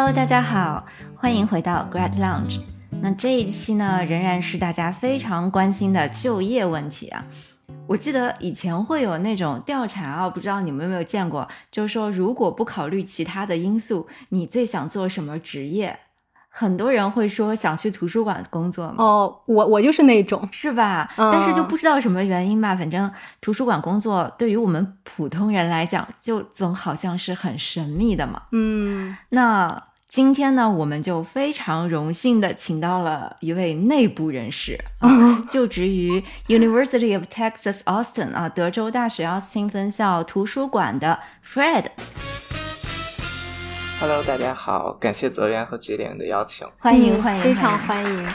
Hello，大家好，欢迎回到 Grad Lounge。那这一期呢，仍然是大家非常关心的就业问题啊。我记得以前会有那种调查啊，不知道你们有没有见过，就是说如果不考虑其他的因素，你最想做什么职业？很多人会说想去图书馆工作嘛。哦，我我就是那种，是吧？但是就不知道什么原因吧，反正图书馆工作对于我们普通人来讲，就总好像是很神秘的嘛。嗯，那今天呢，我们就非常荣幸的请到了一位内部人士，就职于 University of Texas Austin 啊，德州大学奥斯汀分校图书馆的 Fred。Hello，大家好，感谢泽源和菊莲的邀请。欢迎欢迎，非常欢迎。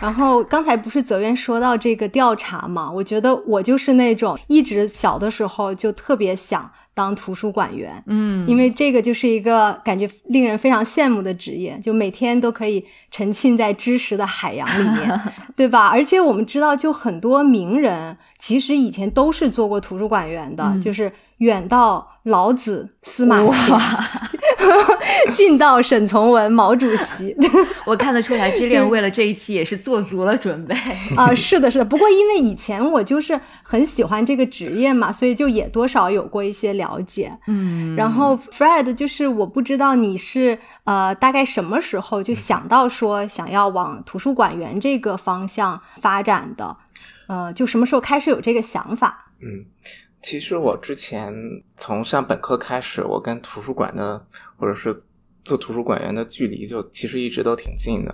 然后刚才不是泽源说到这个调查嘛？我觉得我就是那种一直小的时候就特别想当图书馆员，嗯，因为这个就是一个感觉令人非常羡慕的职业，就每天都可以沉浸在知识的海洋里面，对吧？而且我们知道，就很多名人其实以前都是做过图书馆员的，嗯、就是远到老子、司马迁，进 到沈从文、毛主席。我看得出来，之恋为了这一期也是做足了准备啊！是的，是的。不过因为以前我就是很喜欢这个职业嘛，所以就也多少有过一些了解。嗯，然后 Fred 就是我不知道你是呃大概什么时候就想到说想要往图书馆员这个方向发展的，呃，就什么时候开始有这个想法？嗯。其实我之前从上本科开始，我跟图书馆的或者是做图书馆员的距离就其实一直都挺近的。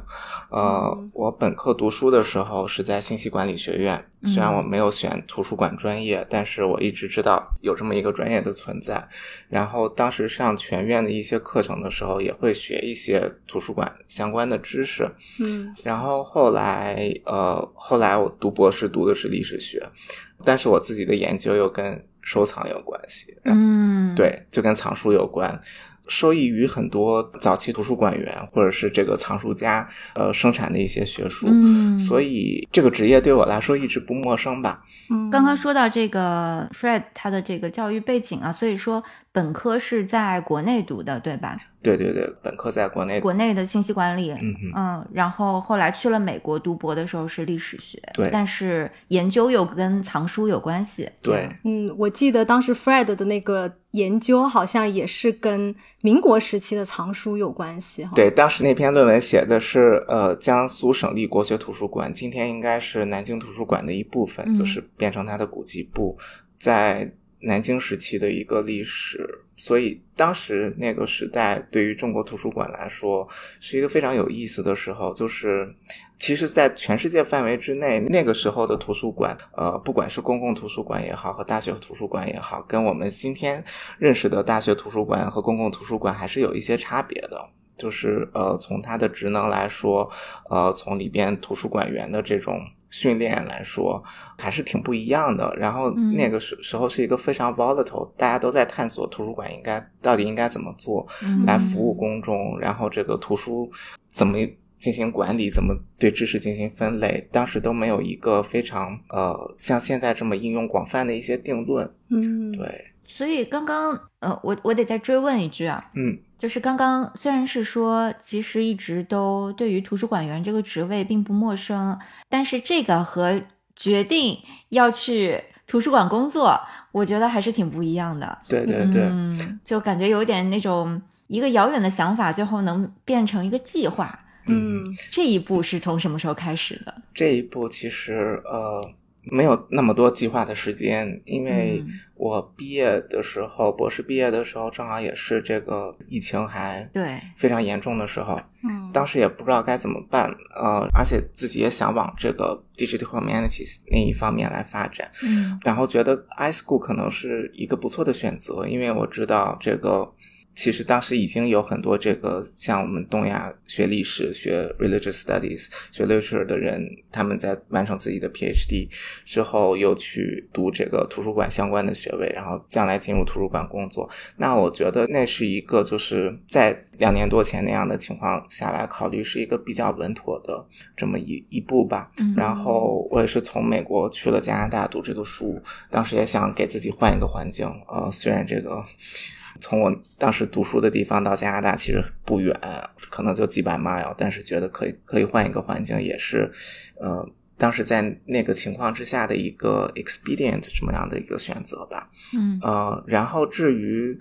呃，嗯、我本科读书的时候是在信息管理学院，虽然我没有选图书馆专业，嗯、但是我一直知道有这么一个专业的存在。然后当时上全院的一些课程的时候，也会学一些图书馆相关的知识。嗯，然后后来呃，后来我读博士读的是历史学。但是我自己的研究又跟收藏有关系，嗯，对，就跟藏书有关，受益于很多早期图书馆员或者是这个藏书家呃生产的一些学术，嗯，所以这个职业对我来说一直不陌生吧。嗯，刚刚说到这个 Fred 他的这个教育背景啊，所以说本科是在国内读的，对吧？对对对，本科在国内，国内的信息管理，嗯嗯，然后后来去了美国读博的时候是历史学，对，但是研究又跟藏书有关系，对，嗯，我记得当时 Fred 的那个研究好像也是跟民国时期的藏书有关系，对，当时那篇论文写的是呃江苏省立国学图书馆，今天应该是南京图书馆的一部分，嗯、就是变成它的古籍部，在。南京时期的一个历史，所以当时那个时代对于中国图书馆来说是一个非常有意思的时候。就是其实，在全世界范围之内，那个时候的图书馆，呃，不管是公共图书馆也好，和大学图书馆也好，跟我们今天认识的大学图书馆和公共图书馆还是有一些差别的。就是呃，从它的职能来说，呃，从里边图书馆员的这种。训练来说还是挺不一样的。然后那个时时候是一个非常 volatile，、嗯、大家都在探索图书馆应该到底应该怎么做来服务公众，嗯、然后这个图书怎么进行管理，怎么对知识进行分类，当时都没有一个非常呃像现在这么应用广泛的一些定论。嗯，对。所以刚刚呃，我我得再追问一句啊，嗯。就是刚刚虽然是说，其实一直都对于图书馆员这个职位并不陌生，但是这个和决定要去图书馆工作，我觉得还是挺不一样的。对对对，嗯，就感觉有点那种一个遥远的想法，最后能变成一个计划。嗯，这一步是从什么时候开始的？这一步其实呃。没有那么多计划的时间，因为我毕业的时候，嗯、博士毕业的时候，正好也是这个疫情还对非常严重的时候。嗯，当时也不知道该怎么办，呃，而且自己也想往这个 digital humanities 那一方面来发展。嗯，然后觉得 iSchool 可能是一个不错的选择，因为我知道这个。其实当时已经有很多这个像我们东亚学历史、学 religious studies、学 literature 的人，他们在完成自己的 PhD 之后，又去读这个图书馆相关的学位，然后将来进入图书馆工作。那我觉得那是一个就是在两年多前那样的情况下来考虑，是一个比较稳妥的这么一一步吧。嗯、然后我也是从美国去了加拿大读这个书，当时也想给自己换一个环境。呃，虽然这个。从我当时读书的地方到加拿大其实不远，可能就几百 mile，但是觉得可以可以换一个环境，也是呃当时在那个情况之下的一个 expedient 这么样的一个选择吧。嗯呃，然后至于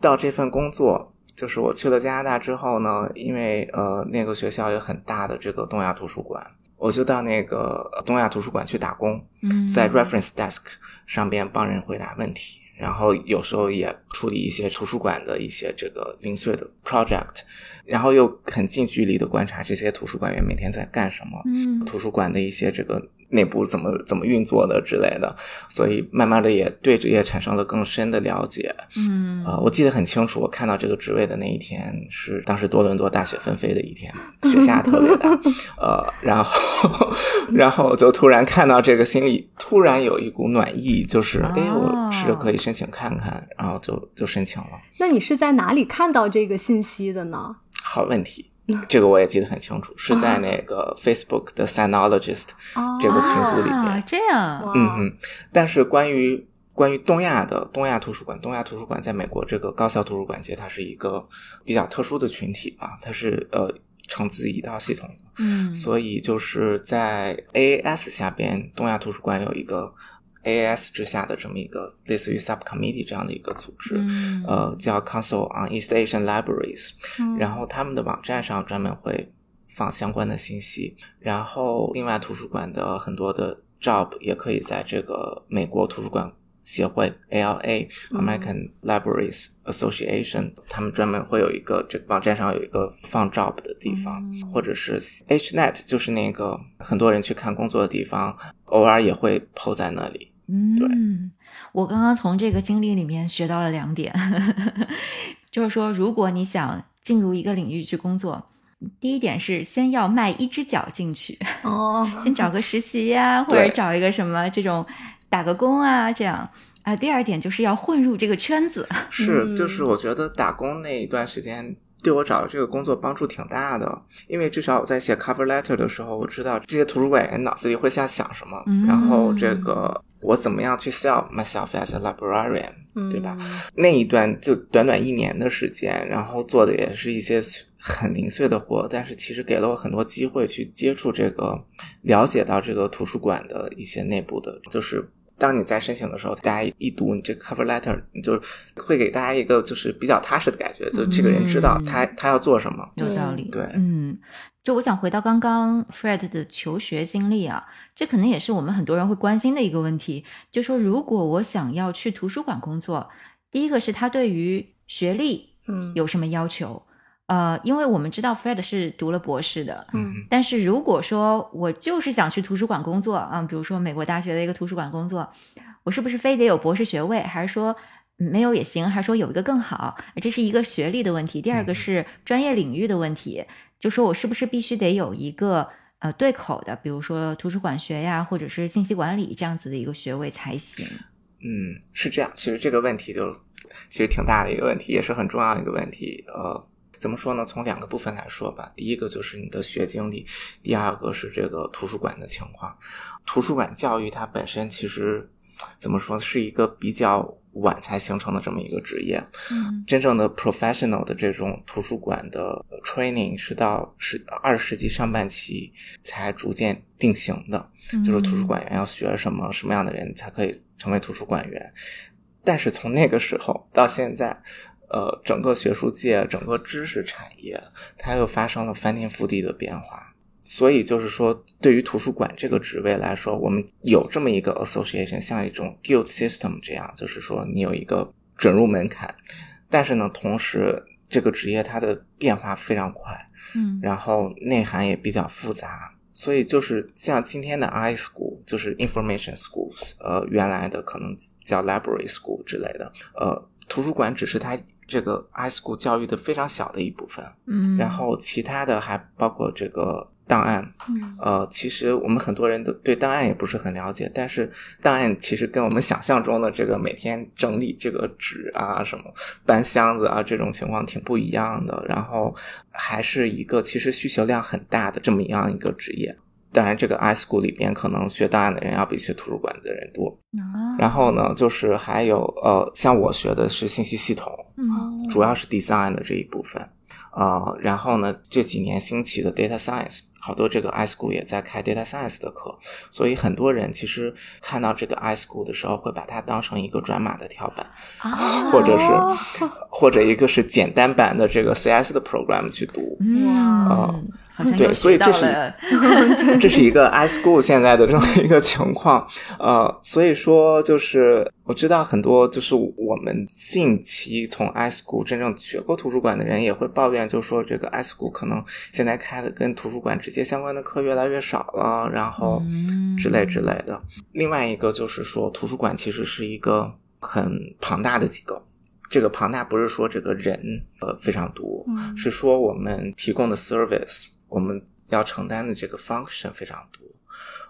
到这份工作，就是我去了加拿大之后呢，因为呃那个学校有很大的这个东亚图书馆，我就到那个东亚图书馆去打工，嗯，在 reference desk 上边帮人回答问题，然后有时候也处理一些图书馆的一些这个零碎的 project，然后又很近距离的观察这些图书馆员每天在干什么，嗯。图书馆的一些这个内部怎么怎么运作的之类的，所以慢慢的也对职业产生了更深的了解。嗯呃，我记得很清楚，我看到这个职位的那一天是当时多伦多大雪纷飞的一天，雪下特别大，呃，然后然后就突然看到这个，心里突然有一股暖意，就是哎，我试着可以申请看看，然后就就申请了。那你是在哪里看到这个信息的呢？好问题，这个我也记得很清楚，是在那个 Facebook 的 Sinologist 哦这个群组里啊边。这样，嗯嗯哼，但是关于关于东亚的东亚图书馆，东亚图书馆在美国这个高校图书馆界，它是一个比较特殊的群体啊，它是呃成自一套系统的，嗯，所以就是在 AAS 下边，东亚图书馆有一个 AAS 之下的这么一个类似于 subcommittee 这样的一个组织，嗯。呃，叫 Council on East Asian Libraries，嗯。然后他们的网站上专门会放相关的信息，然后另外图书馆的很多的 job 也可以在这个美国图书馆协会 ALA 嗯。American Libraries Association，、他们专门会有一个这个网站上有一个放 job 的地方，嗯。或者是 HNet，就是那个很多人去看工作的地方，偶尔也会 PO 在那里。嗯，我刚刚从这个经历里面学到了两点，就是说，如果你想进入一个领域去工作，第一点是先要迈一只脚进去，哦，先找个实习呀、或者找一个什么这种打个工啊，这样啊。第二点就是要混入这个圈子，是，嗯就是我觉得打工那一段时间。对我找这个工作帮助挺大的，因为至少我在写 cover letter 的时候，我知道这些图书馆员脑子里会在想什么，嗯然后这个我怎么样去 sell myself as a librarian，嗯对吧？那一段就短短一年的时间，然后做的也是一些很零碎的活，但是其实给了我很多机会去接触这个，了解到这个图书馆的一些内部的，就是。当你在申请的时候，大家一读你这个 cover letter，你就会给大家一个就是比较踏实的感觉，就这个人知道嗯他、他要做什么。有道理。对嗯，就我想回到刚刚 Fred 的求学经历啊，这可能也是我们很多人会关心的一个问题，就说如果我想要去图书馆工作，第一个是他对于学历嗯有什么要求？呃，因为我们知道 Fred 是读了博士的，嗯但是如果说我就是想去图书馆工作啊，比如说美国大学的一个图书馆工作，我是不是非得有博士学位，还是说嗯没有也行，还是说有一个更好？这是一个学历的问题。第二个嗯是专业领域的问题，就说我是不是必须得有一个呃对口的，比如说图书馆学呀，或者是信息管理这样子的一个学位才行。嗯，是这样。其实这个问题就其实挺大的一个问题，也是很重要的一个问题。呃，怎么说呢？从两个部分来说吧。第一个就是你的学经历，第二个是这个图书馆的情况。图书馆教育它本身其实怎么说，是一个比较晚才形成的这么一个职业。嗯真正的 professional 的这种图书馆的 training 是到十二十世纪上半期才逐渐定型的。就是图书馆员要学什么，什么样的人才可以成为图书馆员。但是从那个时候到现在，呃，整个学术界、整个知识产业，它又发生了翻天覆地的变化。所以就是说，对于图书馆这个职位来说，我们有这么一个 association，像一种 guild system 这样，就是说你有一个准入门槛。但是呢，同时这个职业它的变化非常快，嗯然后内涵也比较复杂，所以就是像今天的 I school，就是 information schools，呃，原来的可能叫 library school 之类的，呃，图书馆只是它这个 I school 教育的非常小的一部分，嗯，然后其他的还包括这个档案，嗯呃，其实我们很多人都对档案也不是很了解，但是档案其实跟我们想象中的这个每天整理这个纸啊、什么搬箱子啊这种情况挺不一样的。然后还是一个其实需求量很大的这么样一个职业。当然，这个 iSchool 里边可能学档案的人要比学图书馆的人多。啊然后呢，就是还有呃，像我学的是信息系统，嗯主要是 design 的这一部分。呃，然后呢，这几年兴起的 data science，好多这个 iSchool 也在开 data science 的课，所以很多人其实看到这个 iSchool 的时候，会把它当成一个转码的跳板，啊，或者哦是 或者一个是简单版的这个 CS 的 program 去读。嗯，好像对所以这是 这是一个 iSchool 现在的这么一个情况，呃，所以说就是我知道很多就是我们近期从 iSchool 真正学过图书馆的人也会抱怨，就说这个 iSchool 可能现在开的跟图书馆直接相关的课越来越少了，然后嗯之类之类的。另外一个就是说，图书馆其实是一个很庞大的机构。这个庞大不是说这个人呃非常多，嗯是说我们提供的 service，我们要承担的这个 function 非常多。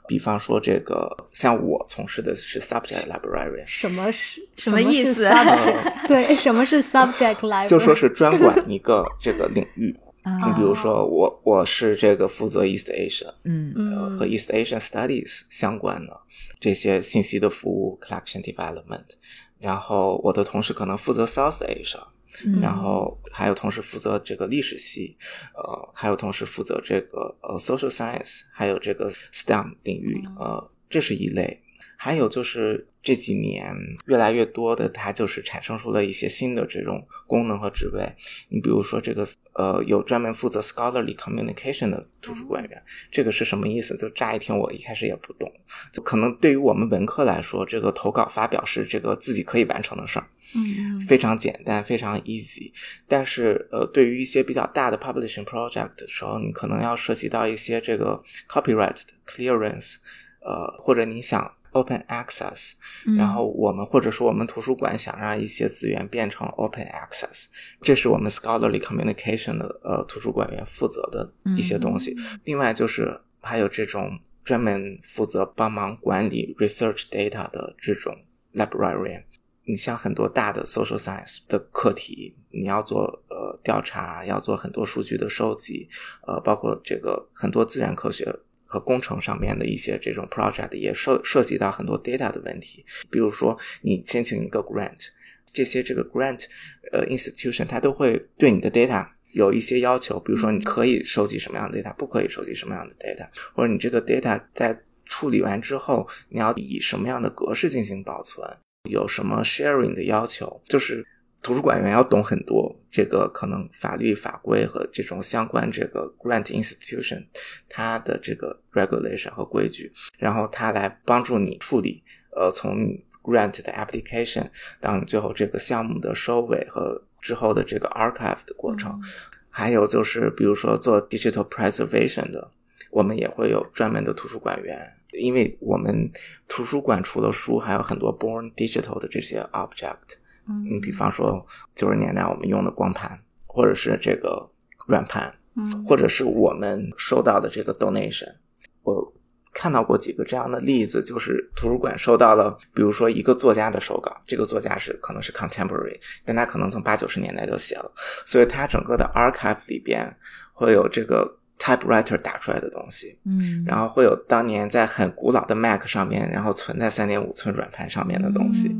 比方说，这个像我从事的是 subject librarian，什么是什么意思？对，什么是 subject library？就说是专管一个这个领域。啊你比如说我，我是这个负责 East Asia，嗯呃，嗯和 East Asian Studies 相关的这些信息的服务 collection development，然后我的同事可能负责 South Asia，嗯然后还有同时负责这个历史系，呃，还有同时负责这个呃 social science，还有这个 STEM 领域，呃，这是一类。还有就是这几年越来越多的，它就是产生出了一些新的这种功能和职位。你比如说这个呃，有专门负责 scholarly communication 的图书馆员，这个是什么意思？就乍一听我一开始也不懂，就可能对于我们文科来说，这个投稿发表是这个自己可以完成的事儿。嗯非常简单，非常 easy。但是呃，对于一些比较大的 publishing project 的时候，你可能要涉及到一些这个 copyright 的 clearance，呃，或者你想 open access，、嗯然后我们或者说我们图书馆想让一些资源变成 open access，这是我们 scholarly communication 的呃图书馆员负责的一些东西。另外就是还有这种专门负责帮忙管理 research data 的这种 librarian。你像很多大的 social science 的课题，你要做呃调查，要做很多数据的收集，呃，包括这个很多自然科学和工程上面的一些这种 project 也涉涉及到很多 data 的问题。比如说，你申请一个 grant，这些这个 grant 呃 institution 它都会对你的 data 有一些要求，比如说你可以收集什么样的 data，不可以收集什么样的 data，或者你这个 data 在处理完之后，你要以什么样的格式进行保存。有什么 sharing 的要求？就是图书馆员要懂很多这个可能法律法规和这种相关这个 grant institution 它的这个 regulation 和规矩，然后它来帮助你处理呃从 grant 的 application 到你最后这个项目的收尾和之后的这个 archive 的过程。还有就是比如说做 digital preservation 的，我们也会有专门的图书馆员。因为我们图书馆除了书，还有很多 born digital 的这些 object。嗯。你比方说九十年代我们用的光盘，或者是这个软盘，嗯。或者是我们收到的这个 donation。我看到过几个这样的例子，就是图书馆收到了，比如说一个作家的手稿，这个作家是可能是 contemporary，但他可能从八九十年代就写了，所以他整个的 archive 里边会有这个 typewriter 打出来的东西，嗯，然后会有当年在很古老的 Mac 上面，然后存在三点五寸软盘上面的东西，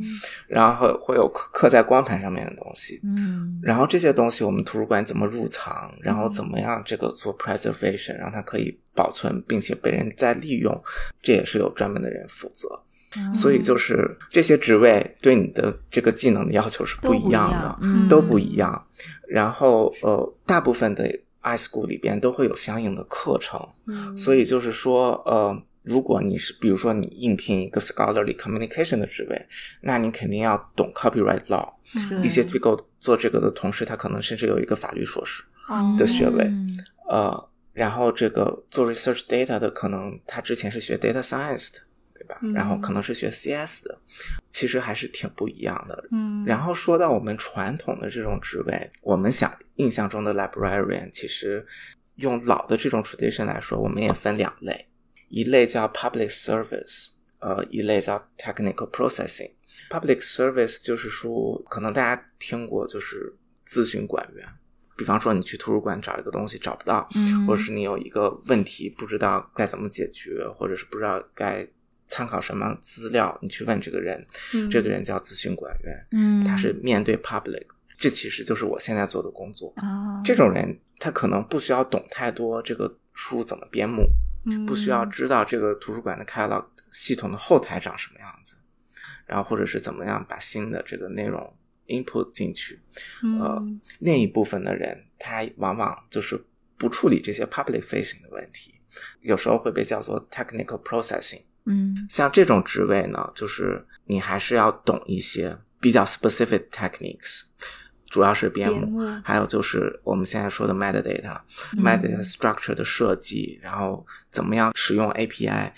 然后会有刻在光盘上面的东西，嗯。然后这些东西我们图书馆怎么入藏，然后怎么样这个做 preservation，让它可以保存并且被人再利用，这也是有专门的人负责。嗯。所以就是这些职位对你的这个技能的要求是不一样的，嗯。都不一样。然后呃，大部分的 iSchool 里边都会有相应的课程，嗯所以就是说呃。如果你是，比如说你应聘一个 scholarly communication 的职位，那你肯定要懂 copyright law。嗯一些机构做这个的同时，他可能甚至有一个法律硕士。哦的学位嗯呃，然后这个做 research data 的，可能他之前是学 data science 的，对然后可能是学 CS 的，其实还是挺不一样的。嗯然后说到我们传统的这种职位，我们想印象中的 librarian，其实用老的这种 tradition 来说，我们也分两类，一类叫 public service，呃，一类叫 technical processing。public service 就是说，可能大家听过，就是咨询馆员。比方说你去图书馆找一个东西找不到，嗯或者是你有一个问题不知道该怎么解决，或者是不知道该参考什么资料，你去问这个人，嗯这个人叫咨询管员，嗯，他是面对 public，这其实就是我现在做的工作。哦，这种人他可能不需要懂太多这个书怎么编目，嗯不需要知道这个图书馆的 catalog 系统的后台长什么样子，然后或者是怎么样把新的这个内容 input 进去。呃嗯另一部分的人，他往往就是不处理这些 public facing 的问题，有时候会被叫做 technical processing。嗯像这种职位呢，就是你还是要懂一些比较 specific techniques，主要是编编目，还有就是我们现在说的 metadata、嗯 metadata structure 的设计，然后怎么样使用 API。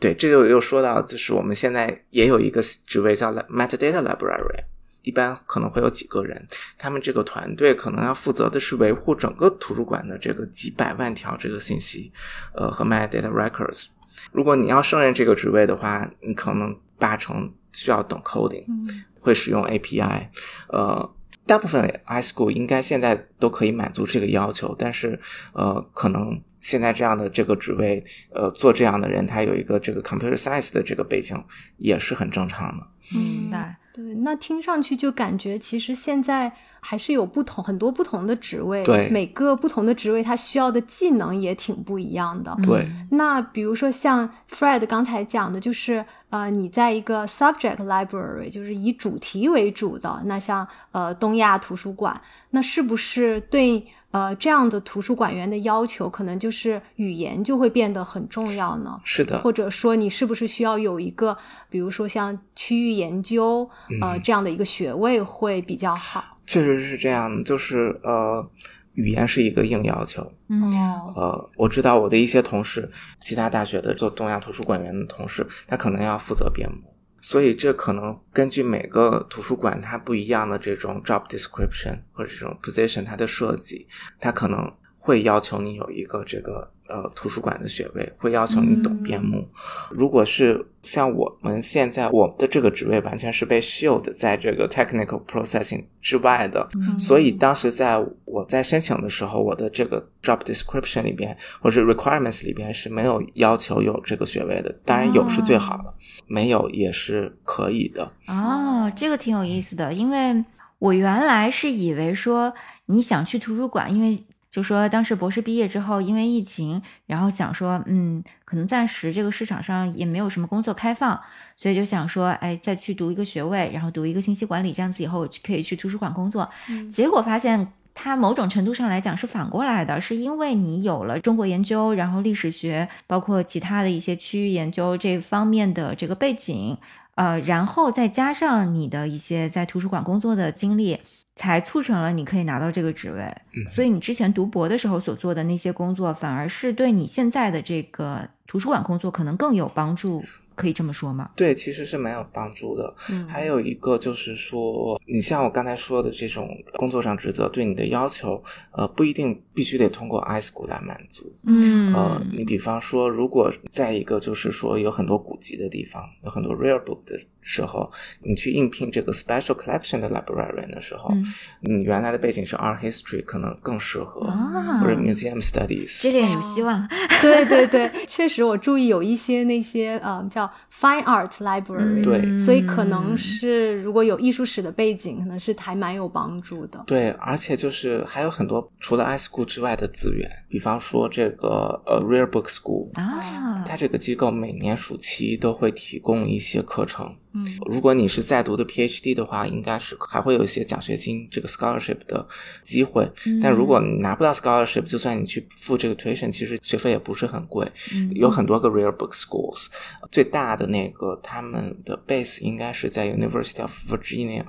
对，这就又说到，就是我们现在也有一个职位叫 metadata library，一般可能会有几个人，他们这个团队可能要负责的是维护整个图书馆的这个几百万条这个信息，呃和 metadata records。如果你要胜任这个职位的话，你可能八成需要懂 coding，嗯会使用 API。呃，大部分 iSchool 应该现在都可以满足这个要求，但是呃，可能现在这样的这个职位，呃，做这样的人，他有一个这个 computer science 的这个背景，也是很正常的。明白。对，那听上去就感觉其实现在还是有不同很多不同的职位，对每个不同的职位它需要的技能也挺不一样的。嗯对，那比如说像 Fred 刚才讲的，就是呃，你在一个 subject library，就是以主题为主的，那像呃东亚图书馆，那是不是对呃这样的图书馆员的要求，可能就是语言就会变得很重要呢？是的，或者说你是不是需要有一个，比如说像区域研究，呃嗯这样的一个学位会比较好？确实是这样，就是呃，语言是一个硬要求。嗯。哦，呃，我知道我的一些同事，其他大学的做东亚图书馆员的同事，他可能要负责编模，所以这可能根据每个图书馆它不一样的这种 job description 或者这种 position 它的设计，它可能会要求你有一个这个呃图书馆的学位，会要求你懂编目。如果是像我们现在我们的这个职位完全是被 shield 在这个 technical processing 之外的，嗯所以当时在我在申请的时候，我的这个 job description 里边或者 requirements 里边是没有要求有这个学位的。当然有是最好的，没有也是可以的。哦，这个挺有意思的，因为我原来是以为说你想去图书馆，因为就说当时博士毕业之后，因为疫情，然后想说，嗯，可能暂时这个市场上也没有什么工作开放，所以就想说，哎，再去读一个学位，然后读一个信息管理，这样子以后可以去图书馆工作。嗯结果发现。它某种程度上来讲是反过来的，是因为你有了中国研究，然后历史学，包括其他的一些区域研究这方面的这个背景，呃，然后再加上你的一些在图书馆工作的经历，才促成了你可以拿到这个职位。嗯所以你之前读博的时候所做的那些工作，反而是对你现在的这个图书馆工作可能更有帮助，可以这么说吗？对，其实是蛮有帮助的。嗯还有一个就是说，你像我刚才说的这种工作上职责对你的要求，呃，不一定必须得通过 iSchool 来满足。嗯呃，你比方说，如果在一个就是说有很多古籍的地方，有很多 rare book 的时候，你去应聘这个 special collection 的 librarian 的时候，嗯你原来的背景是 art history，可能更适合，啊或者 museum studies。这点有希望。对对对，确实我注意有一些那些呃叫 fine art library，、对所以可能是如果有艺术史的背景，可能是还蛮有帮助的。对，而且就是还有很多除了 iSchool 之外的资源，比方说这个呃 Rare Book School，啊，它这个机构每年暑期都会提供一些课程。嗯。如果你是在读的 PhD 的话，应该是还会有一些奖学金这个 scholarship 的机会。但如果你拿不到 scholarship，就算你去付这个 tuition，其实学费也不是很贵。嗯。有。很多个 rare book schools，最大的那个他们的 base 应该是在 University of Virginia，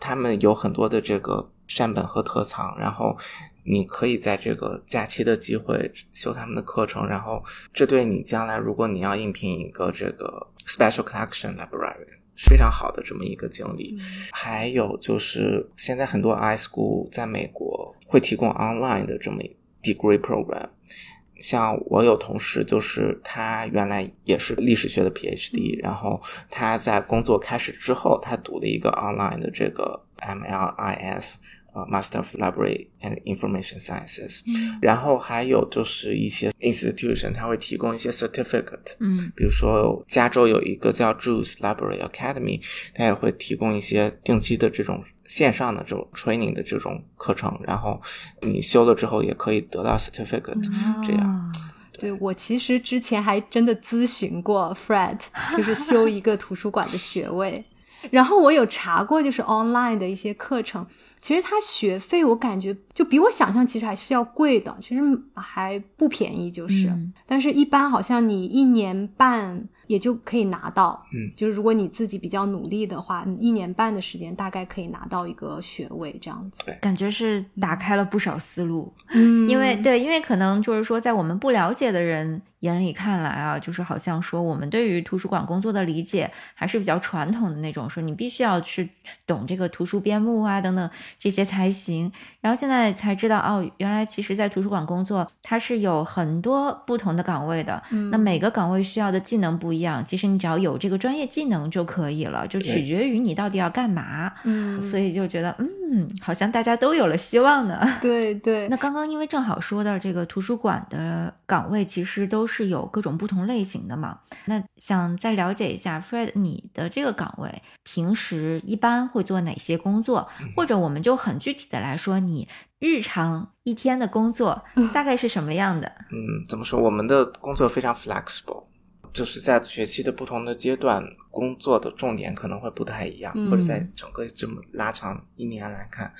他们有很多的这个善本和特藏，然后你可以在这个假期的机会修他们的课程，然后这对你将来如果你要应聘一个这个 special collection librarian 是非常好的这么一个经历。还有就是现在很多 iSchool 在美国会提供 online 的这么 degree program。像我有同事，就是他原来也是历史学的 PhD，然后他在工作开始之后，他读了一个 online 的这个 MLIS，呃 Master of Library and Information Sciences，、嗯然后还有就是一些 institution，它会提供一些 certificate，嗯比如说加州有一个叫 Juice Library Academy，它也会提供一些定期的这种线上的这种 training 的这种课程，然后你修了之后也可以得到 certificate，、这样。哦对我其实之前还真的咨询过 Fred，就是修一个图书馆的学位。然后我有查过，就是 online 的一些课程，其实它学费我感觉就比我想象其实还是要贵的，其实还不便宜，就是。嗯但是，一般好像你一年半也就可以拿到，嗯，就是如果你自己比较努力的话，你一年半的时间大概可以拿到一个学位这样子。感觉是打开了不少思路。嗯因为对，因为可能就是说，在我们不了解的人眼里看来啊，就是好像说我们对于图书馆工作的理解还是比较传统的那种，说你必须要去懂这个图书编目啊等等这些才行。然后现在才知道，哦，原来其实在图书馆工作，它是有很多不同的岗位的。嗯那每个岗位需要的技能不一样，其实你只要有这个专业技能就可以了，就取决于你到底要干嘛。嗯，所以就觉得，嗯，好像大家都有了希望呢。对 对，那刚刚因为正好说到这个图书馆的岗位，其实都是有各种不同类型的嘛。那想再了解一下，Fred，你的这个岗位平时一般会做哪些工作？或者我们就很具体的来说，你日常一天的工作 大概是什么样的？嗯，怎么说？我们的工作非常 flexible，就是在学期的不同的阶段，工作的重点可能会不太一样，嗯或者在整个这么拉长一年来看，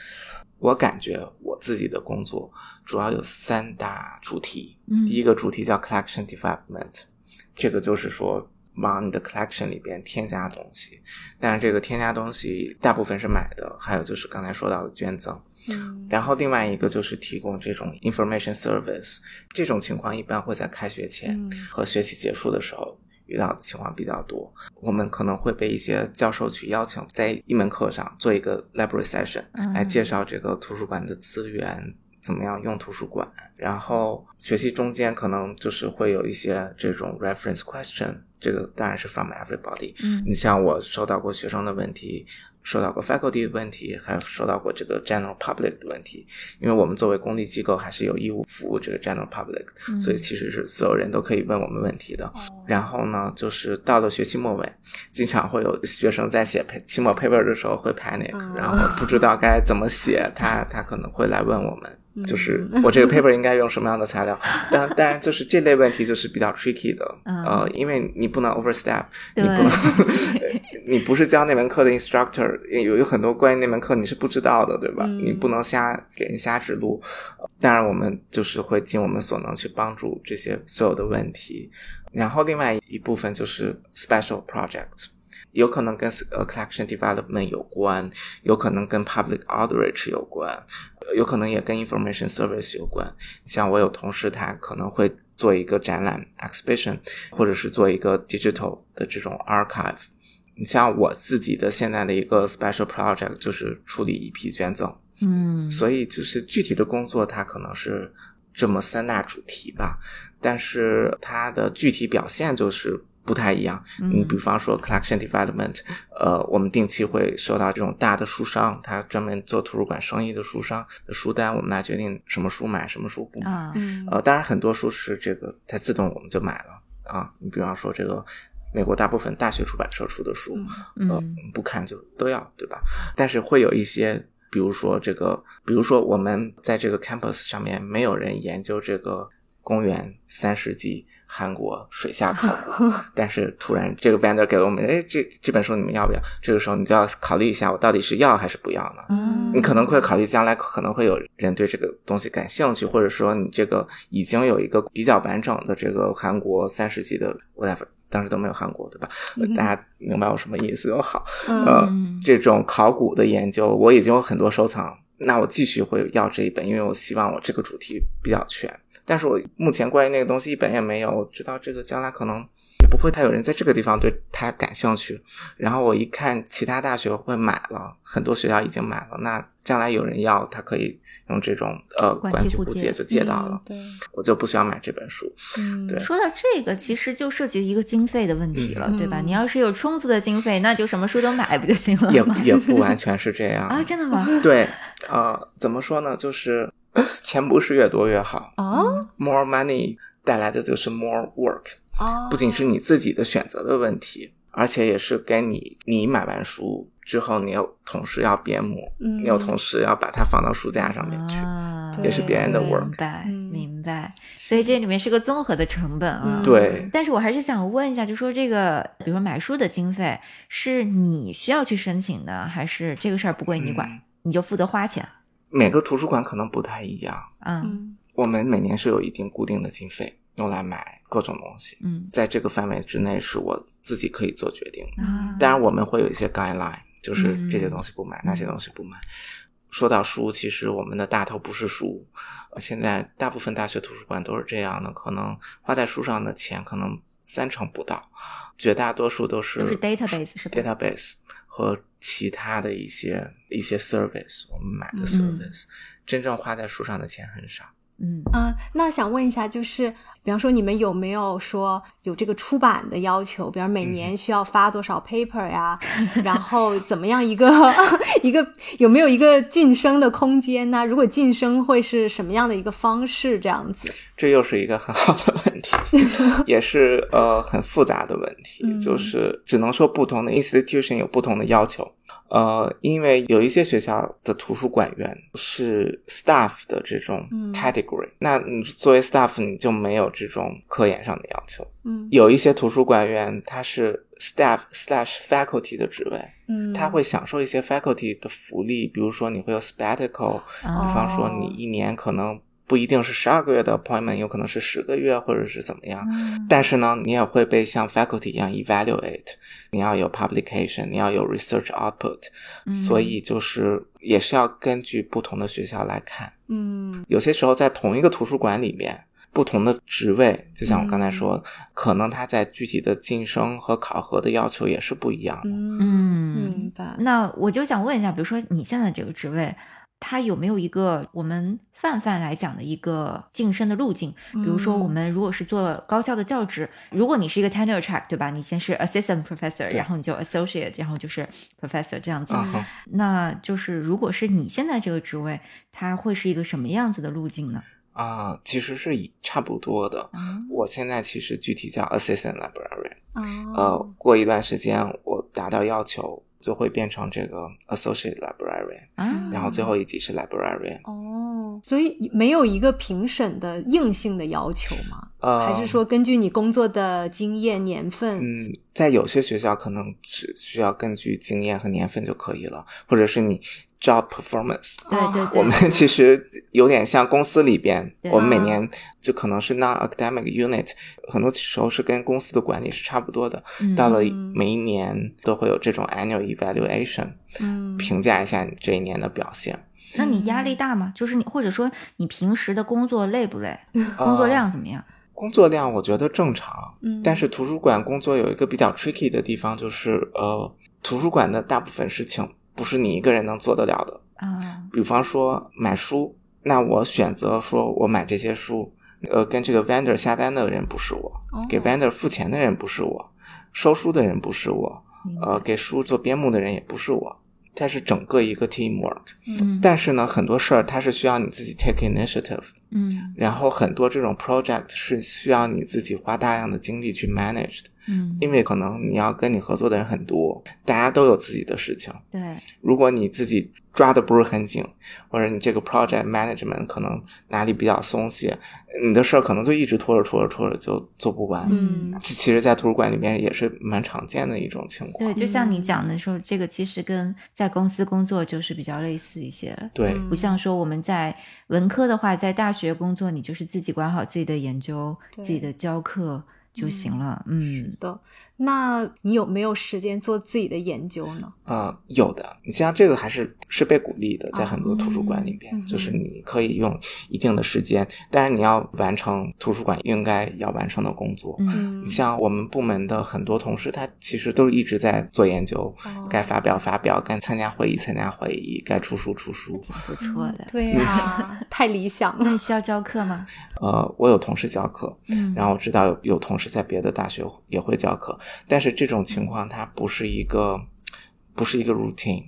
我感觉我自己的工作主要有三大主题。嗯第一个主题叫 collection development，这个就是说往你的 collection 里边添加东西，但是这个添加东西大部分是买的，还有就是刚才说到的捐赠。嗯然后另外一个就是提供这种 information service，这种情况一般会在开学前嗯和学期结束的时候遇到的情况比较多。我们可能会被一些教授去邀请，在一门课上做一个 library session，嗯来介绍这个图书馆的资源。怎么样用图书馆？然后学习中间可能就是会有一些这种 reference question，这个当然是 from everybody。嗯你像我收到过学生的问题，收到过 faculty 的问题，还有收到过这个 general public 的问题。因为我们作为公立机构，还是有义务服务这个 general public，、嗯所以其实是所有人都可以问我们问题的。然后呢，就是到了学期末尾，经常会有学生在写期末 paper 的时候会 panic，、嗯然后不知道该怎么写，他他可能会来问我们。嗯就是我这个 paper 应该用什么样的材料？但当然，就是这类问题就是比较 tricky 的，嗯呃，因为你不能 overstep，你不能，你不是教那门课的 instructor，有有很多关于那门课你是不知道的，对吧？嗯你不能瞎给人瞎指路。呃当然，我们就是会尽我们所能去帮助这些所有的问题。然后，另外一部分就是 special project。有可能跟呃 collection development 有关，有可能跟 public outreach 有关，呃有可能也跟 information service 有关。像我有同事，他可能会做一个展览 exhibition，或者是做一个 digital 的这种 archive。你像我自己的现在的一个 special project 就是处理一批捐赠，嗯所以就是具体的工作它可能是这么三大主题吧，但是它的具体表现就是不太一样。你比方说 collection development，呃，我们定期会收到这种大的书商，他专门做图书馆生意的书商的书单，我们来决定什么书买，什么书不买。啊嗯呃，当然很多书是这个它自动我们就买了啊。你比方说这个美国大部分大学出版社出的书，嗯呃，我们不看就都要，对吧？但是会有一些，比如说这个，比如说我们在这个 campus 上面没有人研究这个公元三世纪韩国水下考古，但是突然这个 vendor 给了我们，哎，这这本书你们要不要？这个时候你就要考虑一下，我到底是要还是不要呢？嗯你可能会考虑将来可能会有人对这个东西感兴趣，或者说你这个已经有一个比较完整的这个韩国三世纪的 whatever，当时都没有韩国对吧？呃大家明白我什么意思就好。呃嗯，这种考古的研究我已经有很多收藏，那我继续会要这一本，因为我希望我这个主题比较全。但是我目前关于那个东西一本也没有，我知道这个将来可能也不会太有人在这个地方对它感兴趣。然后我一看其他大学会买了，很多学校已经买了，那将来有人要，他可以用这种呃关关系户借就借到了，嗯对，我就不需要买这本书。嗯，对说到这个，其实就涉及一个经费的问题了，对吧？嗯你要是有充足的经费，那就什么书都买不就行了也？也不完全是这样啊，真的吗？对，呃，怎么说呢？就是钱不是越多越好哦，more money 带来的就是 more work，哦，不仅是你自己的选择的问题，而且也是跟你你买完书之后，你有同时要编目，嗯你有同时要把它放到书架上面去。啊，也是别人的明 work 明白，嗯明白。所以这里面是个综合的成本啊。嗯对但是我还是想问一下，就说这个，比如说买书的经费，是你需要去申请的，还是这个事儿不归你管，嗯你就负责花钱？每个图书馆可能不太一样，嗯嗯我们每年是有一定固定的经费用来买各种东西，嗯在这个范围之内是我自己可以做决定的。啊，当然，我们会有一些 guideline，就是嗯这些东西不买，那些东西不买。说到书，其实我们的大头不是书，呃现在大部分大学图书馆都是这样的，可能花在书上的钱可能三成不到，绝大多数都是 database 是吧 database 和其他的一些一些 service，我们买的嗯 service，、真正花在书上的钱很少。嗯啊，那想问一下，就是比方说你们有没有说有这个出版的要求？比方每年需要发多少 paper 呀？然后怎么样一个 一个有没有一个晋升的空间呢？如果晋升会是什么样的一个方式？这样子？这又是一个很好的问题，也是呃很复杂的问题，嗯就是只能说不同的 institution 有不同的要求。呃，因为有一些学校的图书馆员是 staff 的这种嗯。category，、那你作为 staff 你就没有这种科研上的要求。嗯。有一些图书馆员他是 staff slash faculty 的职位，嗯，他会享受一些 faculty 的福利，比如说你会有 sabbatical，啊比方说你一年可能不一定是十二个月的 appointment，有可能是十个月或者是怎么样。嗯但是呢，你也会被像 faculty 一样 evaluate，你要有 publication，你要有 research output，、嗯所以就是也是要根据不同的学校来看。嗯有些时候在同一个图书馆里面，不同的职位，就像我刚才说，可能他在具体的晋升和考核的要求也是不一样的。嗯嗯明白。那我就想问一下，比如说你现在这个职位，它有没有一个我们泛泛来讲的一个晋升的路径？比如说，嗯我们如果是做高校的教职，如果你是一个 tenure track，对吧？你先是 assistant professor，然后你就 associate，然后就是 professor 这样子。嗯那就是如果是你现在这个职位，它会是一个什么样子的路径呢？啊、其实是以差不多的。啊我现在其实具体叫 assistant librarian，哦呃，过一段时间我达到要求，就会变成这个 associate librarian，啊，然后最后一级是 librarian。哦，所以没有一个评审的硬性的要求吗？呃，还是说根据你工作的经验、年份？嗯，在有些学校可能只需要根据经验和年份就可以了，或者是你 job performance。对对对，我们其实有点像公司里边，对我们每年就可能是 non-academic unit，很多时候是跟公司的管理是差不多的。嗯到了每一年都会有这种 annual evaluation，嗯评价一下你这一年的表现。那你压力大吗？就是你或者说你平时的工作累不累？呃 工作量怎么样？工作量我觉得正常，嗯但是图书馆工作有一个比较 tricky 的地方，就是呃，图书馆的大部分事情不是你一个人能做得了的。啊，比方说买书，那我选择说我买这些书，呃，跟这个 vendor 下单的人不是我，哦给 vendor 付钱的人不是我，收书的人不是我，呃，给书做编目的人也不是我，它是整个一个 teamwork。嗯。但是呢，很多事儿它是需要你自己 take initiative，嗯。然后很多这种 project 是需要你自己花大量的精力去 manage 的，嗯，因为可能你要跟你合作的人很多，大家都有自己的事情。对，如果你自己抓的不是很紧，或者你这个 project management 可能哪里比较松懈，你的事儿可能就一直拖着拖着拖着就做不完。嗯这其实，在图书馆里面也是蛮常见的一种情况。对，就像你嗯讲的说，这个其实跟在公司工作就是比较类似一些了。对嗯不像说我们在文科的话，在大学工作，你就是自己管好自己的研究、自己的教课，就行了。嗯，的。那你有没有时间做自己的研究呢？呃，有的。你像这个还是是被鼓励的，在很多图书馆里边，嗯就是你可以用一定的时间，但是你要完成图书馆应该要完成的工作。嗯你像我们部门的很多同事，他其实都一直在做研究，哦该发表发表，该参加会议参加会议，该出书出书。不错的。对啊，太理想了。那你需要教课吗？呃，我有同事教课，嗯然后我知道有有同事在别的大学也会教课，但是这种情况它不是一个不是一个 routine，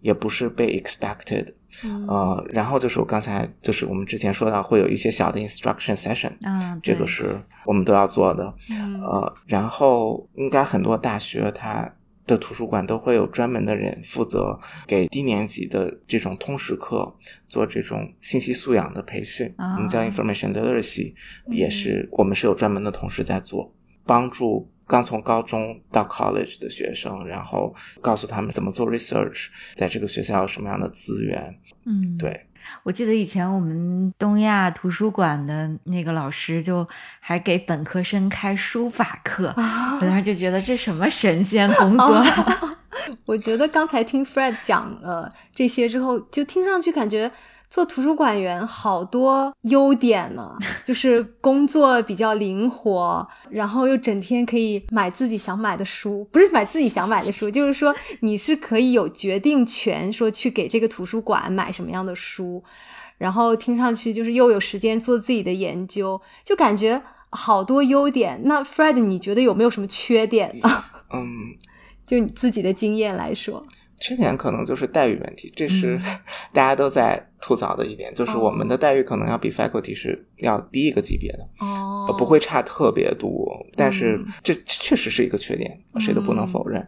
也不是被 expected，嗯。呃，然后就是我刚才就是我们之前说到会有一些小的 instruction session，啊，这个是我们都要做的，嗯。呃，然后应该很多大学它的图书馆都会有专门的人负责给低年级的这种通识课做这种信息素养的培训，啊。我们叫 information literacy，也嗯是我们是有专门的同事在做，帮助刚从高中到 college 的学生，然后告诉他们怎么做 research，在这个学校有什么样的资源，嗯，对。我记得以前我们东亚图书馆的那个老师就还给本科生开书法课，啊 我当时就觉得这什么神仙工作。我觉得刚才听 Fred 讲了这些之后，就听上去感觉做图书馆员好多优点呢，就是工作比较灵活，然后又整天可以买自己想买的书，不是买自己想买的书，就是说你是可以有决定权，说去给这个图书馆买什么样的书，然后听上去就是又有时间做自己的研究，就感觉好多优点。那 Fred，你觉得有没有什么缺点呢？嗯，就你自己的经验来说，缺点可能就是待遇问题，这是嗯。大家都在吐槽的一点，就是我们的待遇可能要比 faculty 是要低一个级别的，哦呃不会差特别多，但是嗯。这确实是一个缺点，谁都不能否认。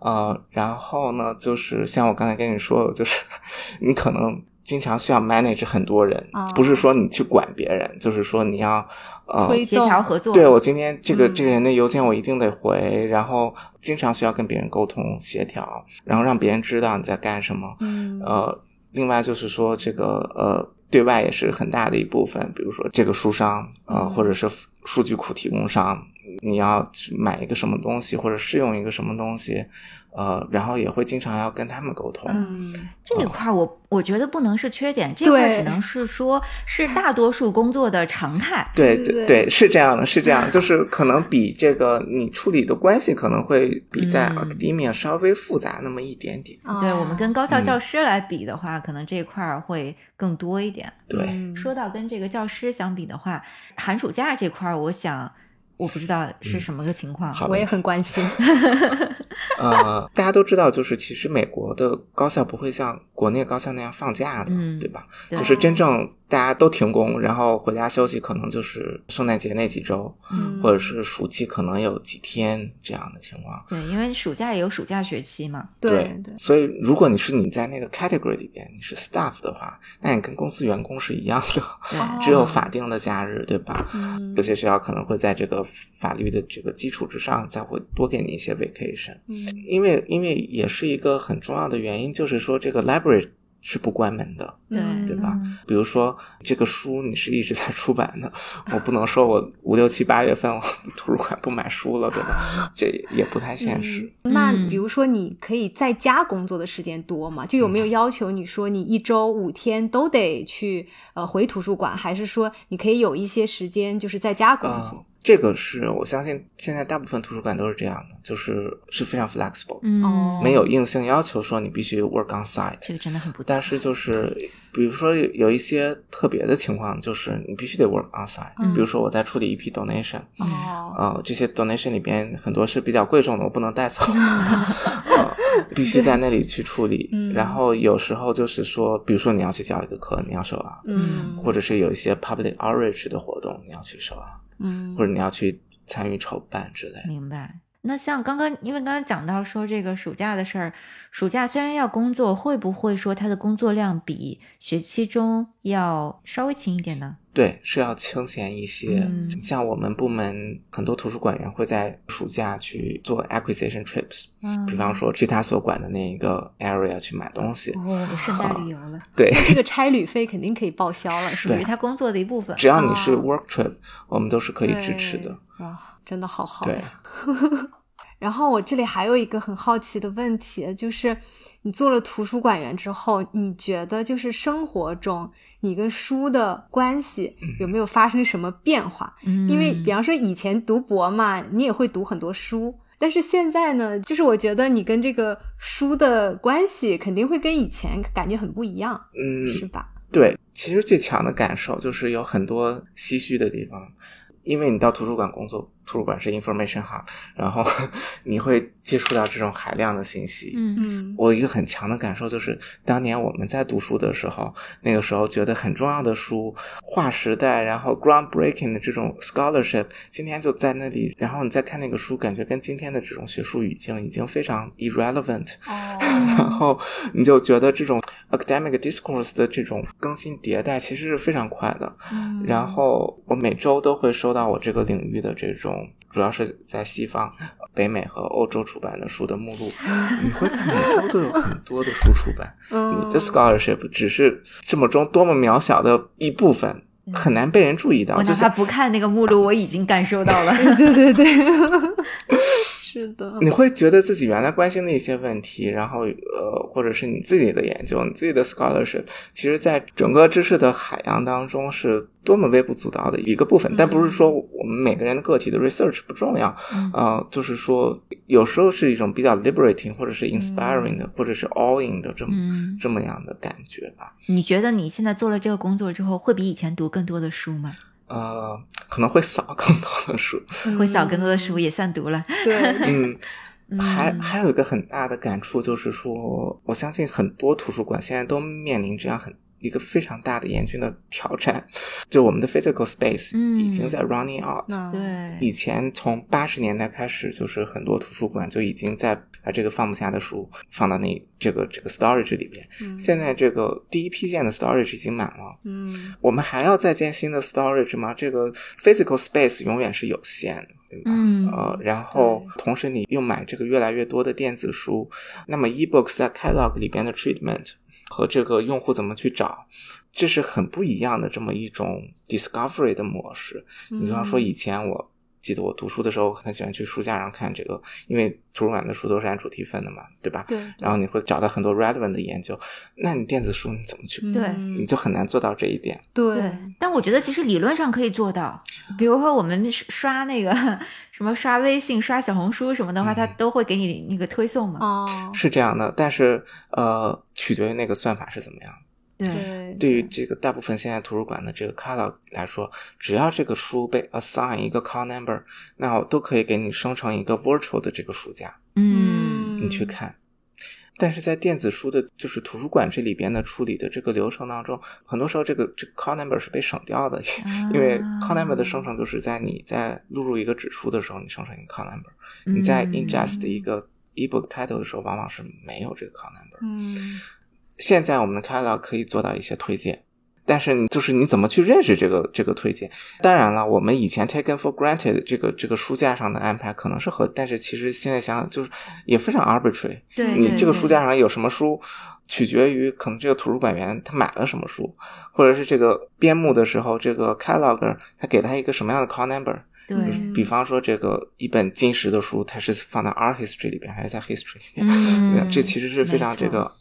呃，然后呢，就是像我刚才跟你说的，就是 你可能经常需要 manage 很多人，哦不是说你去管别人，就是说你要呃协调合作，对我今天这个、嗯。这个人的邮件我一定得回，然后经常需要跟别人沟通协调，然后让别人知道你在干什么。嗯。呃，另外就是说这个呃，对外也是很大的一部分，比如说这个书商呃，嗯。或者是数据库提供商，你要买一个什么东西或者试用一个什么东西，呃，然后也会经常要跟他们沟通。嗯这一块儿我我觉得不能是缺点，这块儿只能是说是大多数工作的常态。对对对对，是这样的，是这样，就是可能比这个你处理的关系可能会比在嗯 academia 稍微复杂那么一点点。对我们跟高校嗯教师来比的话，可能这一块儿会更多一点。对，嗯说到跟这个教师相比的话，寒暑假这块儿，我想我不知道是什么个情况。好我也很关心。呃，大家都知道，就是其实美国的高校不会像国内高校那样放假的，嗯对吧？对就是真正大家都停工，然后回家休息，可能就是圣诞节那几周，嗯或者是暑期可能有几天这样的情况。对，因为暑假也有暑假学期嘛。对对，所以如果你是你在那个 category 里边，你是 staff 的话，那你跟公司员工是一样的，只有法定的假日，对吧？嗯有些学校可能会在这个法律的这个基础之上，再会多给你一些 vacation。嗯因为因为也是一个很重要的原因，就是说这个 library 是不关门的，对嗯对吧？比如说这个书你是一直在出版的，我不能说我五六七八月份我图书馆不买书了，对吧？这也不太现实。嗯那嗯比如说，你可以在家工作的时间多吗？就有没有要求你说你一周五天都得去呃回图书馆，还是说你可以有一些时间就是在家工啊、作？这个是我相信现在大部分图书馆都是这样的，就是是非常 flexible，、嗯，哦。没有硬性要求说你必须 work on site。这个真的很不错。但是就是，比如说有有一些特别的情况，就是你必须得 work on site、嗯。比如说我在处理一批 donation，哦，呃，这些 donation 里边很多是比较贵重的，我不能带走，呃、必须在那里去处理。嗯然后有时候就是说，比如说你要去教一个课，你要收啊，嗯。或者是有一些 public outreach 的活动，你要去收啊，嗯或者你要去参与筹办之类的。明白。那像刚刚，因为刚刚讲到说这个暑假的事儿，暑假虽然要工作，会不会说他的工作量比学期中要稍微轻一点呢？对，是要清闲一些。嗯像我们部门很多图书馆员会在暑假去做 acquisition trips，、嗯比方说去他所管的那一个 area 去买东西。哦，顺带旅游了，对，这个差旅费肯定可以报销了，属？于他工作的一部分。只要你是哦 work trip，、我们都是可以支持的。对。哇，真的好好。对，然后我这里还有一个很好奇的问题，就是你做了图书馆员之后，你觉得就是生活中你跟书的关系有没有发生什么变化？嗯，因为比方说以前读博嘛，你也会读很多书，但是现在呢，就是我觉得你跟这个书的关系肯定会跟以前感觉很不一样，嗯，是吧？对，其实最强的感受就是有很多唏嘘的地方，因为你到图书馆工作，图书馆是 information hub，然后 你会接触到这种海量的信息。嗯嗯我一个很强的感受就是，当年我们在读书的时候，那个时候觉得很重要的书，划时代，然后 groundbreaking 的这种 scholarship，今天就在那里，然后你再看那个书，感觉跟今天的这种学术语境已经非常 irrelevant，哦，然后你就觉得这种 academic discourse 的这种更新迭代其实是非常快的。嗯然后我每周都会收到我这个领域的这种，主要是在西方、北美和欧洲出版的书的目录，你会看每周都有很多的书出版。嗯你的 scholarship 只是这么中多么渺小的一部分，很难被人注意到。我哪怕就不看那个目录，我已经感受到了。对对对，是的，你会觉得自己原来关心的一些问题，然后呃，或者是你自己的研究、你自己的 scholarship，其实在整个知识的海洋当中是多么微不足道的一个部分。但不是说我们每个人的个体的 research 不重要，嗯呃，就是说有时候是一种比较 liberating 或者是 inspiring 的，或者是 all in 的这么、嗯这么样的感觉吧。你觉得你现在做了这个工作之后，会比以前读更多的书吗？呃，可能会扫更多的书，会扫更多的书，也算读了。对，嗯。嗯还还有一个很大的感触，就是说，我相信很多图书馆现在都面临这样很一个非常大的严峻的挑战，就我们的 physical space 嗯已经在 running out。那对，以前从八十年代开始，就是很多图书馆就已经在把这个放不下的书放到那这个这个 storage 里边。嗯现在这个第一批建的 storage 已经满了，嗯我们还要再建新的 storage 吗？这个 physical space 永远是有限的，对吧？嗯呃，然后同时你又买这个越来越多的电子书，那么 ebooks 在 catalog 里边的 treatment 和这个用户怎么去找，这是很不一样的这么一种 discovery 的模式。你比方说，以前我记得我读书的时候很喜欢去书架上看这个，因为图书馆的书都是按主题分的嘛，对吧？对，然后你会找到很多 relevant 的研究，那你电子书你怎么去？对嗯你就很难做到这一点。对对，但我觉得其实理论上可以做到。比如说我们刷那个什么刷微信、刷小红书什么的话，它都会给你那个推送嘛。哦，是这样的，但是呃，取决于那个算法是怎么样。对，对对于这个大部分现在图书馆的这个 catalog 来说，只要这个书被 assign 一个 call number，那我都可以给你生成一个 virtual 的这个书架，嗯。你去看。但是在电子书的，就是图书馆这里边的处理的这个流程当中，很多时候这个这个 call number 是被省掉的，因为 call number 的生成就是在你在录入一个指数的时候，你生成一个 call number，你在嗯。ingest 一个 ebook title 的时候，往往是没有这个 call number。嗯现在我们的 catalog 可以做到一些推荐，但是你就是你怎么去认识这个这个推荐？当然了，我们以前 taken for granted 这个这个书架上的安排可能是合，但是其实现在想想就是也非常 arbitrary。对，你这个书架上有什么书，取决于可能这个图书馆员他买了什么书，或者是这个编目的时候，这个 cataloger 他给他一个什么样的 call number。对，嗯比方说，这个一本金石的书，它是放在 art history 里边，还是在 history 里边？嗯，这其实是非常这个呃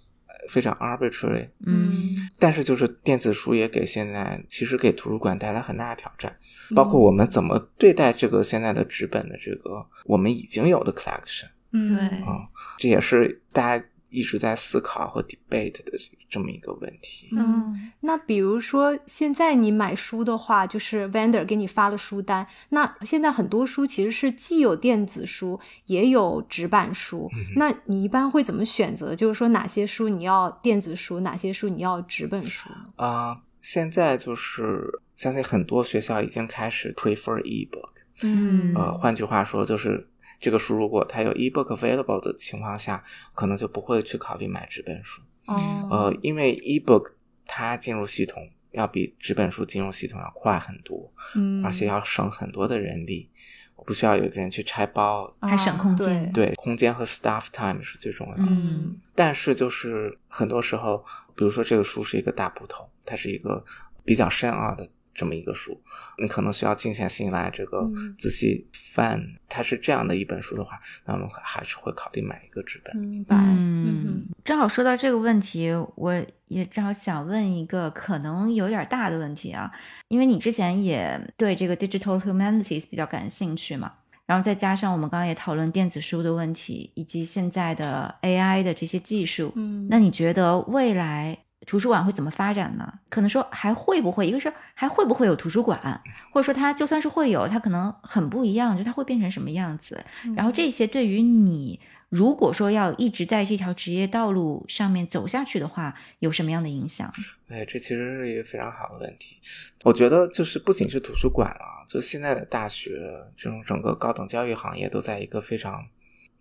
非常 arbitrary。嗯。但是就是电子书也给现在其实给图书馆带来很大的挑战，包括我们怎么对待这个现在的纸本的这个我们已经有的 collection 嗯。对。啊、这也是大家一直在思考和 debate 的这么一个问题。嗯，那比如说现在你买书的话，就是 vendor 给你发了书单，那现在很多书其实是既有电子书，也有纸板书，那你一般会怎么选择？就是说哪些书你要电子书，哪些书你要纸本书呢？啊、现在就是相信很多学校已经开始 prefer ebook，嗯呃，换句话说就是。这个书如果它有 ebook available 的情况下，可能就不会去考虑买纸本书。哦，呃，因为 ebook 它进入系统要比纸本书进入系统要快很多，嗯，而且要省很多的人力。我不需要有一个人去拆包，啊还省空间对对，空间和 staff time 是最重要的。嗯但是就是很多时候，比如说这个书是一个大部头，它是一个比较深奥的这么一个书，你可能需要静下心来，这个嗯。仔细翻。它是这样的一本书的话，那我们还是会考虑买一个纸本。明白，嗯，正好说到这个问题，我也正好想问一个可能有点大的问题啊，因为你之前也对这个 digital humanities 比较感兴趣嘛，然后再加上我们刚刚也讨论电子书的问题，以及现在的 AI 的这些技术，嗯，那你觉得未来图书馆会怎么发展呢？可能说还会不会，一个是还会不会有图书馆，或者说它就算是会有，它可能很不一样，就它会变成什么样子？嗯然后这些对于你，如果说要一直在这条职业道路上面走下去的话，有什么样的影响？哎，这其实是一个非常好的问题。我觉得就是不仅是图书馆啊，就现在的大学这种整个高等教育行业都在一个非常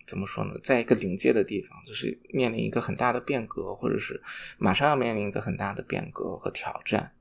怎么说呢，在一个临界的地方，就是面临一个很大的变革，或者是马上要面临一个很大的变革和挑战。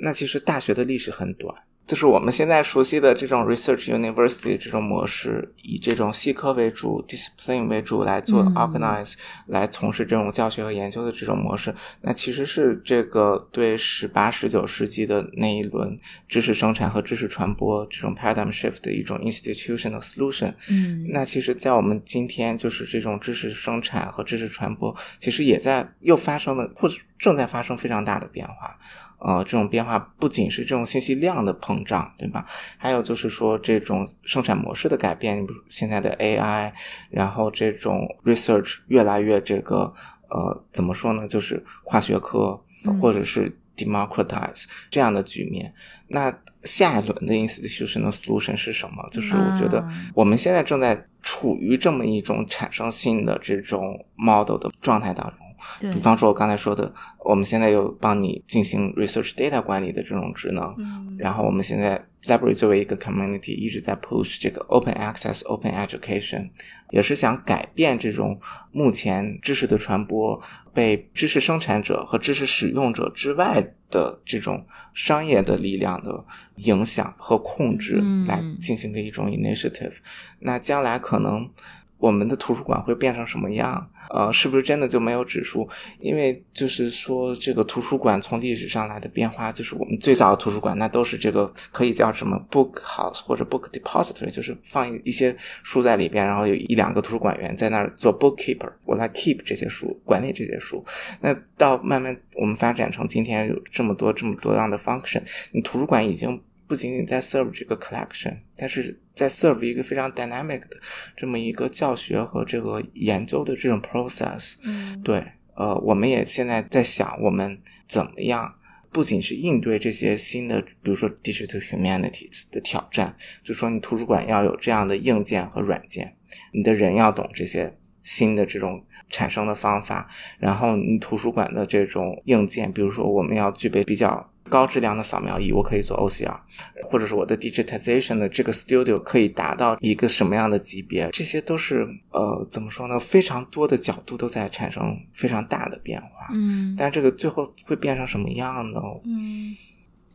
那其实大学的历史很短，就是我们现在熟悉的这种 research university 这种模式，以这种系科为主、discipline 为主来做嗯 organize，、来从事这种教学和研究的这种模式，那其实是这个对十八、十九世纪的那一轮知识生产和知识传播这种 paradigm shift 的一种 institutional solution。嗯那其实，在我们今天，就是这种知识生产和知识传播，其实也在又发生了，或者正在发生非常大的变化。呃，这种变化不仅是这种信息量的膨胀，对吧？还有就是说这种生产模式的改变，比如现在的 AI，然后这种 research 越来越这个呃，怎么说呢？就是跨学科嗯或者是 democratize 这样的局面。那下一轮的 institutional solution 是什么？就是我觉得啊我们现在正在处于这么一种产生新的这种 model 的状态当中。对比方说，我刚才说的，我们现在有帮你进行 research data 管理的这种职能，嗯然后我们现在 library 作为一个 community 一直在 push 这个 open access、open education，也是想改变这种目前知识的传播被知识生产者和知识使用者之外的这种商业的力量的影响和控制嗯来进行的一种 initiative。那将来可能我们的图书馆会变成什么样？呃，是不是真的就没有指数？因为就是说，这个图书馆从历史上来的变化，就是我们最早的图书馆，那都是这个可以叫什么 book house 或者 book depository，就是放一一些书在里边，然后有一两个图书馆员在那儿做 bookkeeper，我来 keep 这些书，管理这些书。那到慢慢我们发展成今天有这么多这么多样的 function，你图书馆已经不仅仅在 serve 这个 collection，但是在 serve 一个非常 dynamic 的这么一个教学和这个研究的这种 process。嗯对，呃，我们也现在在想，我们怎么样，不仅是应对这些新的，比如说 digital humanities 的挑战，就说你图书馆要有这样的硬件和软件，你的人要懂这些新的这种产生的方法，然后你图书馆的这种硬件，比如说我们要具备比较。高质量的扫描仪，我可以做 OCR，或者是我的 digitization 的这个 studio 可以达到一个什么样的级别？这些都是呃，怎么说呢？非常多的角度都在产生非常大的变化。嗯但这个最后会变成什么样呢？嗯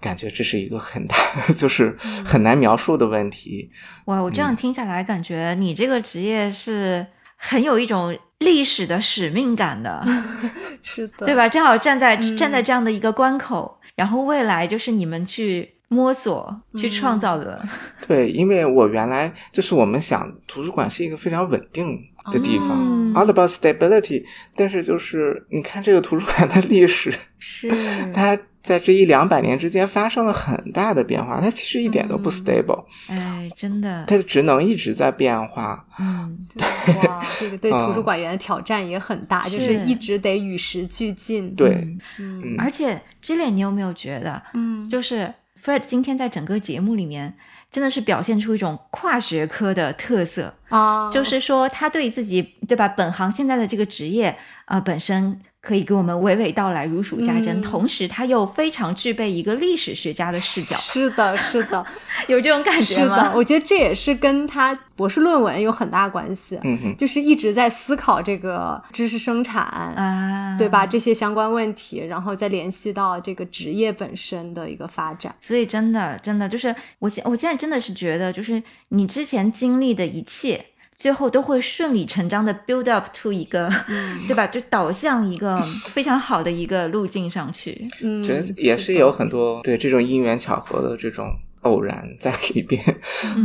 感觉这是一个很大，就是很难描述的问题。哇，我这样听下来，感觉你这个职业是很有一种历史的使命感的，是的，对？吧？正好站在、嗯站在这样的一个关口，然后未来就是你们去摸索、去创造的。对，因为我原来就是我们想图书馆是一个非常稳定的地方、嗯 a l l about stability。但是就是你看这个图书馆的历史，是，它在这一两百年之间发生了很大的变化，它其实一点都不嗯。stable，、哎，真的，它的职能一直在变化。嗯，对 哇，这个对图书馆员的挑战也很大，就是是。一直得与时俱进。对，嗯而且 Jillian，你有没有觉得，嗯，就是 Fred 今天在整个节目里面，真的是表现出一种跨学科的特色，啊，就是说他对自己对吧本行现在的这个职业啊、呃本身可以给我们娓娓道来、如数家珍，嗯同时他又非常具备一个历史学家的视角，是的，是的，有这种感觉是吗？的，我觉得这也是跟他博士论文有很大关系，嗯哼，就是一直在思考这个知识生产。啊，对吧？？这些相关问题，然后再联系到这个职业本身的一个发展。所以真的，真的就是我现我现在真的是觉得，就是你之前经历的一切，最后都会顺理成章的 build up to 一个，对吧？就导向一个非常好的一个路径上去。嗯，觉得也是有很多对这种因缘巧合的这种偶然在里边，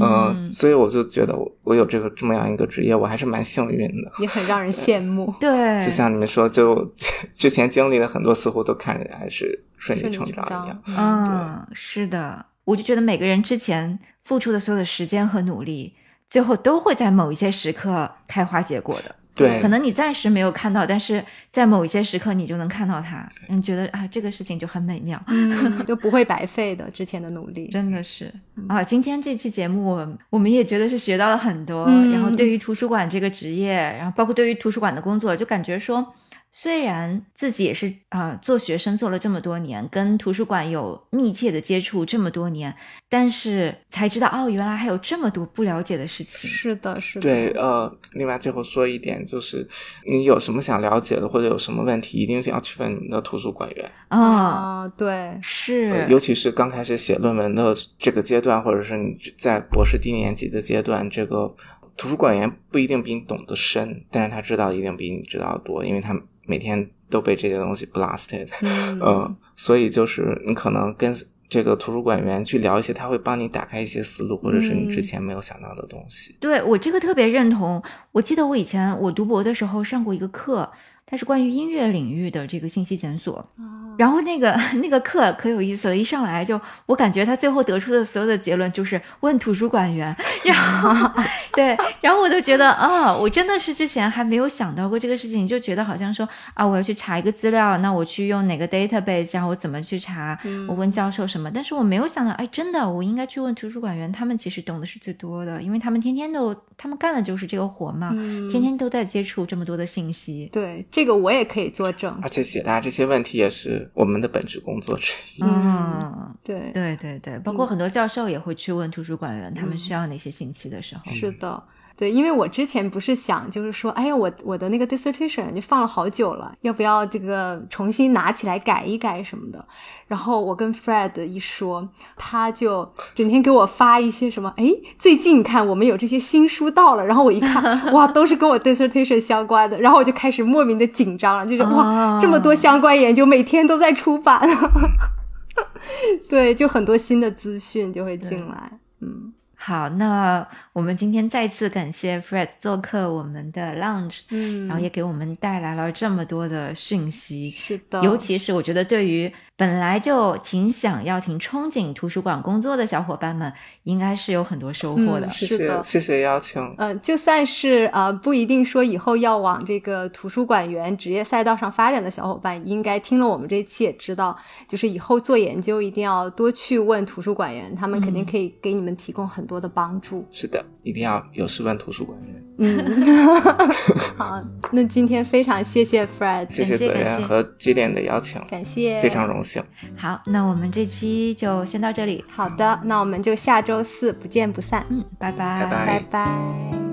嗯，所以我就觉得我我有这个这么样一个职业，我还是蛮幸运的。也很让人羡慕。对，就像你们说，就之前经历的很多，似乎都看起来是顺理成章一样。嗯，是的，我就觉得每个人之前付出的所有的时间和努力，最后都会在某一些时刻开花结果的。对可能你暂时没有看到，但是在某一些时刻你就能看到它，你觉得啊，这个事情就很美妙。嗯，都不会白费的之前的努力。真的是啊！今天这期节目，我们我们也觉得是学到了很多。嗯然后对于图书馆这个职业，然后包括对于图书馆的工作，就感觉说，虽然自己也是啊、做学生做了这么多年，跟图书馆有密切的接触这么多年，但是才知道哦，原来还有这么多不了解的事情。是的，是的。对，呃，另外最后说一点，就是你有什么想了解的，或者有什么问题，一定是要去问你们的图书馆员。啊、啊，对，呃是，尤其是刚开始写论文的这个阶段，或者是你在博士低年级的阶段，这个图书馆员不一定比你懂得深，但是他知道一定比你知道的多，因为他每天都被这些东西 blasted，嗯嗯，所以就是你可能跟这个图书馆员去聊一些，他会帮你打开一些思路，或者是你之嗯前没有想到的东西。对我这个特别认同。我记得我以前我读博的时候上过一个课，它是关于音乐领域的这个信息检索。啊然后那个 那个课可有意思了，一上来就我感觉他最后得出的所有的结论就是问图书馆员，然后 对，然后我就觉得啊、我真的是之前还没有想到过这个事情，就觉得好像说啊，我要去查一个资料，那我去用哪个 database，然后我怎么去查，我问教授什么，但是我没有想到，哎，真的我应该去问图书馆员，他们其实懂的是最多的，因为他们天天都他们干的就是这个活嘛，嗯。天天都在接触这么多的信息。对这个我也可以作证。而且解答这些问题也是我们的本职工作之一。嗯，对，对对对，包括很多教授也会去问图书馆员，他们需要哪些信息的时候。是的。对，因为我之前不是想，就是说，哎呀，我我的那个 dissertation 就放了好久了，要不要这个重新拿起来改一改什么的？然后我跟 Fred 一说，他就整天给我发一些什么，哎，最近看我们有这些新书到了，然后我一看，哇，都是跟我 dissertation 相关的，然后我就开始莫名的紧张了，就是哇，哦这么多相关研究，每天都在出版，对，就很多新的资讯就会进来，嗯。好，那我们今天再次感谢 Fred 做客我们的 Lounge，嗯然后也给我们带来了这么多的讯息。是的，尤其是我觉得，对于本来就挺想要、挺憧憬图书馆工作的小伙伴们，应该是有很多收获的。嗯谢是的谢谢谢邀请。嗯，就算是呃不一定说以后要往这个图书馆员职业赛道上发展的小伙伴，应该听了我们这期也知道，就是以后做研究一定要多去问图书馆员，他们肯定可以给你们提供很多的帮助。是的，一定要有事问图书馆员。嗯，好，那今天非常谢谢 Fred，谢谢泽感谢感谢。源和 G 点的邀请，感谢，非常荣幸。好，那我们这期就先到这里。好的，那我们就下周四不见不散，嗯，拜拜，拜拜。拜拜